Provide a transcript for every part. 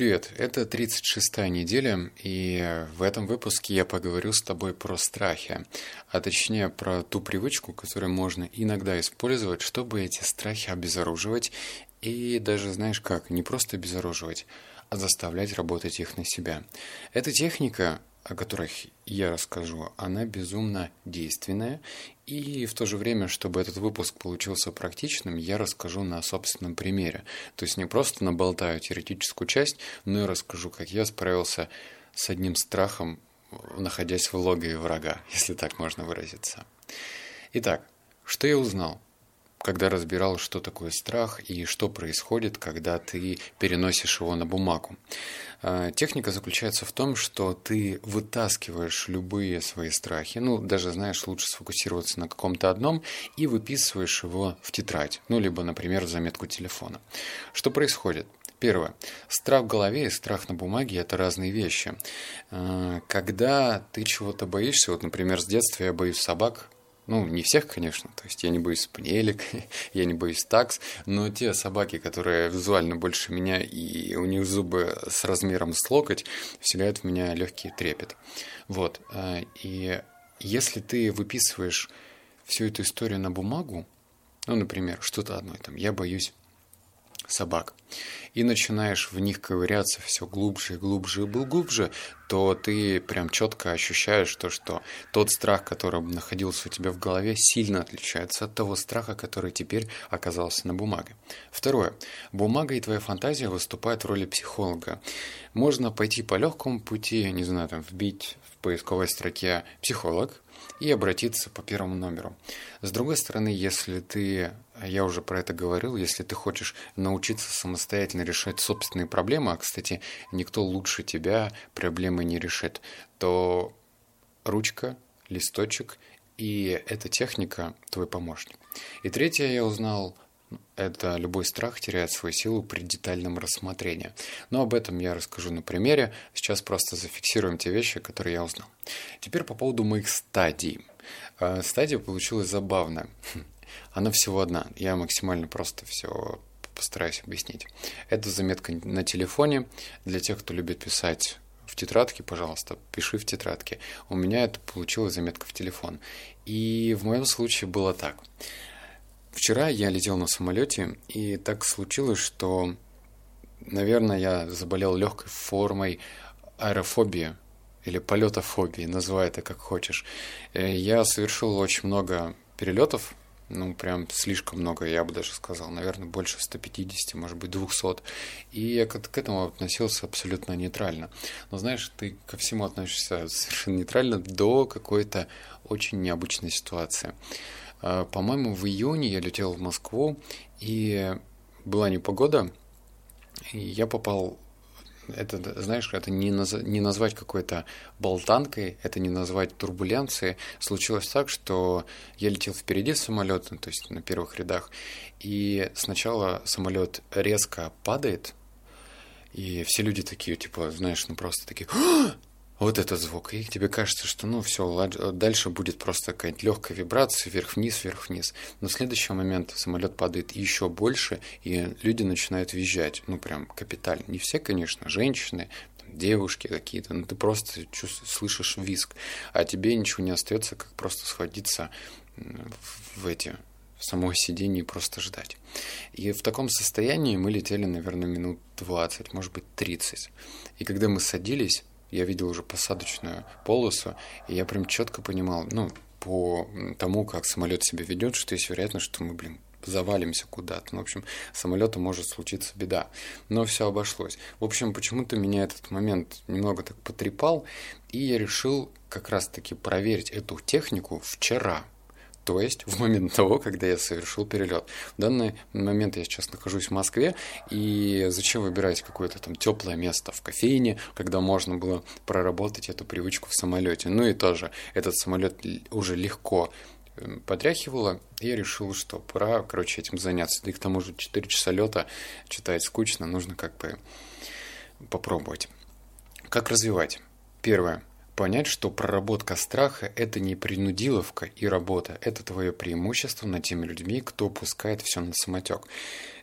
Привет, это 36-я неделя, и в этом выпуске я поговорю с тобой про страхи, а точнее про ту привычку, которую можно иногда использовать, чтобы эти страхи обезоруживать, и даже, знаешь как, не просто обезоруживать, а заставлять работать их на себя. Эта техника о которых я расскажу, она безумно действенная. И в то же время, чтобы этот выпуск получился практичным, я расскажу на собственном примере. То есть не просто наболтаю теоретическую часть, но и расскажу, как я справился с одним страхом, находясь в логове врага, если так можно выразиться. Итак, что я узнал? Когда разбирал, что такое страх и что происходит, когда ты переносишь его на бумагу. А, техника заключается в том, что ты вытаскиваешь любые свои страхи, ну, даже, знаешь, лучше сфокусироваться на каком-то одном и выписываешь его в тетрадь, ну, либо, например, в заметку телефона. Что происходит? Первое. Страх в голове и страх на бумаге – это разные вещи. А, когда ты чего-то боишься, вот, например, с детства я боюсь собак, ну, не всех, конечно, то есть я не боюсь спаниелек, я не боюсь такс, но те собаки, которые визуально больше меня и у них зубы с размером с локоть, вселяют в меня легкий трепет. Вот. Э, и если ты выписываешь всю эту историю на бумагу, ну, например, что-то одно, там, я боюсь собак, и начинаешь в них ковыряться все глубже и глубже и глубже, то ты прям четко ощущаешь то, что тот страх, который находился у тебя в голове, сильно отличается от того страха, который теперь оказался на бумаге. Второе. Бумага и твоя фантазия выступают в роли психолога. Можно пойти по легкому пути, не знаю, там, вбить в поисковой строке «психолог», и обратиться по первому номеру. С другой стороны, если ты, я уже про это говорил, если ты хочешь научиться самостоятельно решать собственные проблемы, а, кстати, никто лучше тебя проблемы не решит, то ручка, листочек и эта техника твой помощник. И третье я узнал это любой страх теряет свою силу при детальном рассмотрении. Но об этом я расскажу на примере. Сейчас просто зафиксируем те вещи, которые я узнал. Теперь по поводу моих стадий. Э, стадия получилась забавная. Она всего одна. Я максимально просто все постараюсь объяснить. Это заметка на телефоне. Для тех, кто любит писать в тетрадке, пожалуйста, пиши в тетрадке. У меня это получилась заметка в телефон. И в моем случае было так. Вчера я летел на самолете, и так случилось, что, наверное, я заболел легкой формой аэрофобии или полетофобии, называй это как хочешь. Э, я совершил очень много перелетов, ну, прям слишком много, я бы даже сказал, наверное, больше 150, может быть, 200. И я к, к этому относился абсолютно нейтрально. Но знаешь, ты ко всему относишься совершенно нейтрально до какой-то очень необычной ситуации. А, по-моему, в июне я летел в Москву, и была непогода, и я попал это, знаешь, это не, наз... не назвать какой-то болтанкой, это не назвать турбуленцией. Случилось так, что я летел впереди самолета, то есть на первых рядах, и сначала самолет резко падает, и все люди такие, типа, знаешь, ну просто такие, вот этот звук, и тебе кажется, что ну все, дальше будет просто какая-нибудь легкая вибрация вверх-вниз, вверх-вниз. Но в следующий момент самолет падает еще больше, и люди начинают визжать, ну прям капитально. Не все, конечно, женщины, девушки какие-то, но ты просто чувствуешь, слышишь виск, а тебе ничего не остается, как просто сходиться в эти в само сиденье и просто ждать. И в таком состоянии мы летели, наверное, минут 20, может быть, 30. И когда мы садились, я видел уже посадочную полосу, и я прям четко понимал, ну, по тому, как самолет себя ведет, что есть вероятность, что мы, блин, завалимся куда-то. Ну, в общем, самолету может случиться беда. Но все обошлось. В общем, почему-то меня этот момент немного так потрепал, и я решил как раз-таки проверить эту технику вчера то есть в момент того, когда я совершил перелет. В данный момент я сейчас нахожусь в Москве, и зачем выбирать какое-то там теплое место в кофейне, когда можно было проработать эту привычку в самолете. Ну и тоже этот самолет уже легко эм, потряхивало, я решил, что пора, короче, этим заняться. Да и к тому же 4 часа лета читать скучно, нужно как бы попробовать. Как развивать? Первое. Понять, что проработка страха – это не принудиловка и работа, это твое преимущество над теми людьми, кто пускает все на самотек.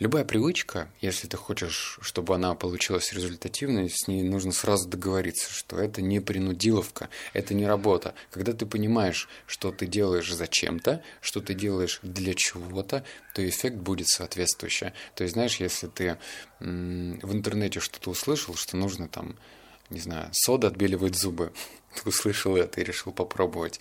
Любая привычка, если ты хочешь, чтобы она получилась результативной, с ней нужно сразу договориться, что это не принудиловка, это не работа. Когда ты понимаешь, что ты делаешь зачем-то, что ты делаешь для чего-то, то эффект будет соответствующий. То есть, знаешь, если ты в интернете что-то услышал, что нужно там не знаю, сода отбеливает зубы. Ты услышал это и решил попробовать.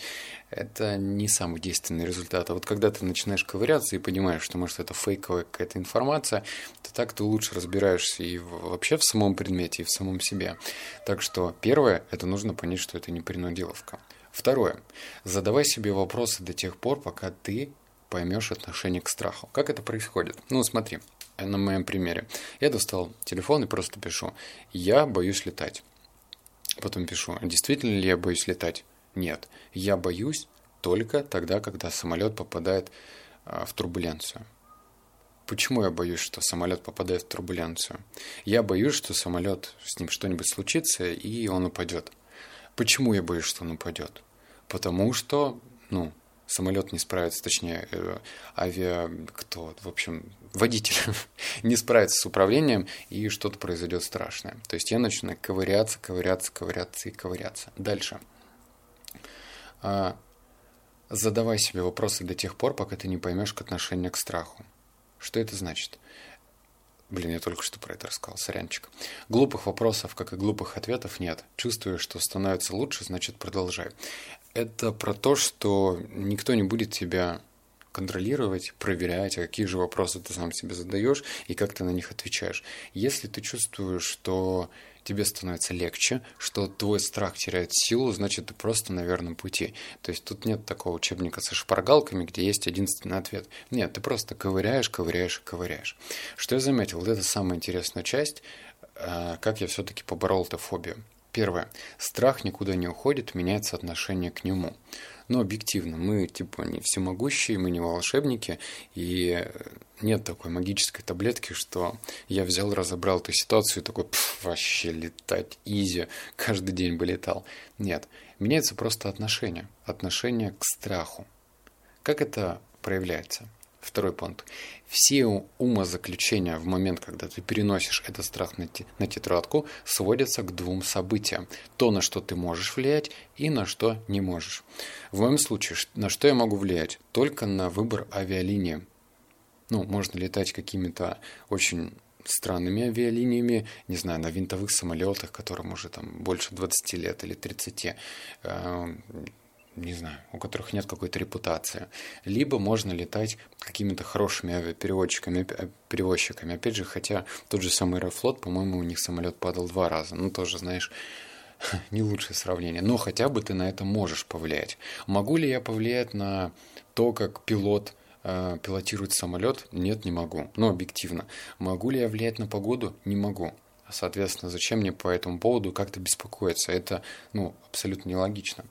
Это не самый действенный результат. А вот когда ты начинаешь ковыряться и понимаешь, что, может, это фейковая какая-то информация, то так ты лучше разбираешься и вообще в самом предмете, и в самом себе. Так что первое, это нужно понять, что это не принудиловка. Второе. Задавай себе вопросы до тех пор, пока ты поймешь отношение к страху. Как это происходит? Ну, смотри, на моем примере. Я достал телефон и просто пишу «Я боюсь летать». Потом пишу, действительно ли я боюсь летать? Нет, я боюсь только тогда, когда самолет попадает а, в турбуленцию. Почему я боюсь, что самолет попадает в турбуленцию? Я боюсь, что самолет, с ним что-нибудь случится, и он упадет. Почему я боюсь, что он упадет? Потому что, ну, самолет не справится, точнее, э, авиа, кто, в общем, водитель не справится с управлением, и что-то произойдет страшное. То есть я начинаю ковыряться, ковыряться, ковыряться и ковыряться. Дальше. А, задавай себе вопросы до тех пор, пока ты не поймешь к отношению к страху. Что это значит? Блин, я только что про это рассказал, сорянчик. Глупых вопросов, как и глупых ответов, нет. Чувствуешь, что становится лучше, значит продолжай. Это про то, что никто не будет тебя контролировать, проверять, а какие же вопросы ты сам себе задаешь и как ты на них отвечаешь. Если ты чувствуешь, что тебе становится легче, что твой страх теряет силу, значит, ты просто на верном пути. То есть тут нет такого учебника со шпаргалками, где есть единственный ответ. Нет, ты просто ковыряешь, ковыряешь, ковыряешь. Что я заметил, вот это самая интересная часть, а, как я все-таки поборол эту фобию. Первое. Страх никуда не уходит, меняется отношение к нему. Но объективно, мы типа не всемогущие, мы не волшебники, и нет такой магической таблетки, что я взял, разобрал эту ситуацию и такой, вообще летать, изи, каждый день бы летал. Нет, меняется просто отношение, отношение к страху. Как это проявляется? Второй пункт. Все умозаключения в момент, когда ты переносишь этот страх на, на тетрадку, сводятся к двум событиям. То, на что ты можешь влиять, и на что не можешь. В моем случае, на что я могу влиять? Только на выбор авиалинии. Ну, можно летать какими-то очень странными авиалиниями, не знаю, на винтовых самолетах, которым уже там больше 20 лет или 30 не знаю, у которых нет какой-то репутации. Либо можно летать какими-то хорошими авиапереводчиками, перевозчиками. Опять же, хотя тот же самый Аэрофлот, по-моему, у них самолет падал два раза. Ну, тоже, знаешь, не лучшее сравнение. Но хотя бы ты на это можешь повлиять. Могу ли я повлиять на то, как пилот э, пилотирует самолет? Нет, не могу. Но объективно. Могу ли я влиять на погоду? Не могу. Соответственно, зачем мне по этому поводу как-то беспокоиться? Это ну, абсолютно нелогично.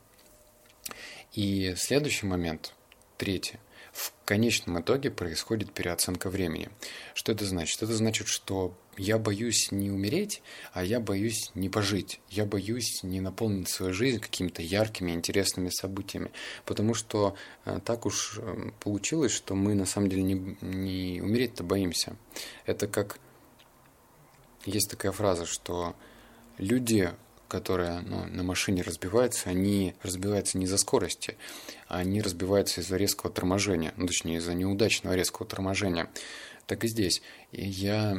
И следующий момент, третий. В конечном итоге происходит переоценка времени. Что это значит? Это значит, что я боюсь не умереть, а я боюсь не пожить. Я боюсь не наполнить свою жизнь какими-то яркими, интересными событиями. Потому что э, так уж э, получилось, что мы на самом деле не, не умереть-то боимся. Это как... Есть такая фраза, что люди которые ну, на машине разбиваются, они разбиваются не из-за скорости, а они разбиваются из-за резкого торможения, ну, точнее, из-за неудачного резкого торможения. Так и здесь. И я,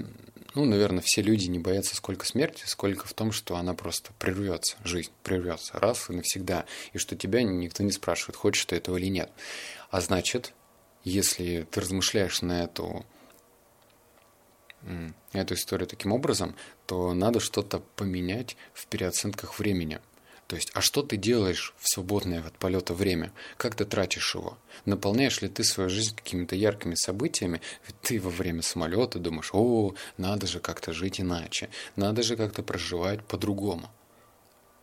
ну, наверное, все люди не боятся сколько смерти, сколько в том, что она просто прервется, жизнь прервется раз и навсегда, и что тебя никто не спрашивает, хочешь ты этого или нет. А значит, если ты размышляешь на эту эту историю таким образом, то надо что-то поменять в переоценках времени. То есть, а что ты делаешь в свободное от полета время? Как ты тратишь его? Наполняешь ли ты свою жизнь какими-то яркими событиями? Ведь ты во время самолета думаешь, о, надо же как-то жить иначе, надо же как-то проживать по-другому.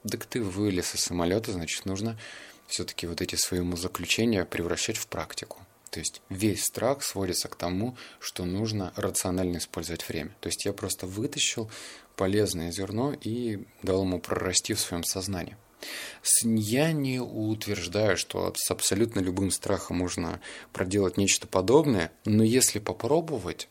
Так ты вылез из самолета, значит, нужно все-таки вот эти свои умозаключения превращать в практику. То есть весь страх сводится к тому, что нужно рационально использовать время. То есть я просто вытащил полезное зерно и дал ему прорасти в своем сознании. Я не утверждаю, что с абсолютно любым страхом можно проделать нечто подобное, но если попробовать,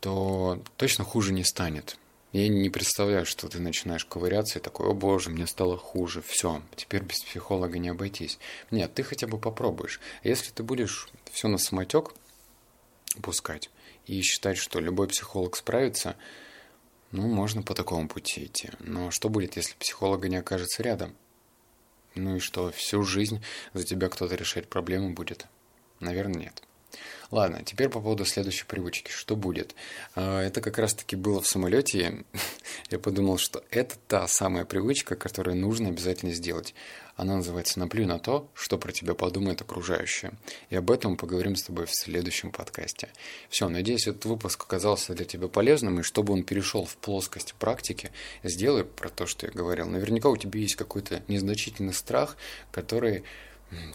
то точно хуже не станет. Я не представляю, что ты начинаешь ковыряться и такой, о боже, мне стало хуже, все, теперь без психолога не обойтись. Нет, ты хотя бы попробуешь. Если ты будешь все на самотек пускать и считать, что любой психолог справится, ну, можно по такому пути идти. Но что будет, если психолога не окажется рядом? Ну и что, всю жизнь за тебя кто-то решать проблему будет? Наверное, нет. Ладно, теперь по поводу следующей привычки. Что будет? А, это как раз-таки было в самолете. Я подумал, что это та самая привычка, которую нужно обязательно сделать. Она называется «Наплюй на то, что про тебя подумают окружающие». И об этом мы поговорим с тобой в следующем подкасте. Все, надеюсь, этот выпуск оказался для тебя полезным, и чтобы он перешел в плоскость практики, сделай про то, что я говорил. Наверняка у тебя есть какой-то незначительный страх, который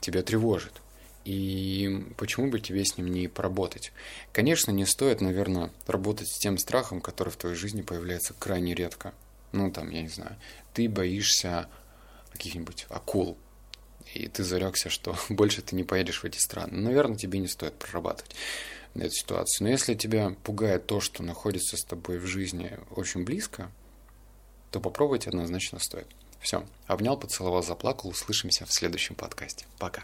тебя тревожит. И почему бы тебе с ним не поработать? Конечно, не стоит, наверное, работать с тем страхом, который в твоей жизни появляется крайне редко. Ну, там, я не знаю, ты боишься каких-нибудь акул, и ты зарекся, что больше ты не поедешь в эти страны. Наверное, тебе не стоит прорабатывать эту ситуацию. Но если тебя пугает то, что находится с тобой в жизни очень близко, то попробовать однозначно стоит. Все, обнял, поцеловал, заплакал. Услышимся в следующем подкасте. Пока.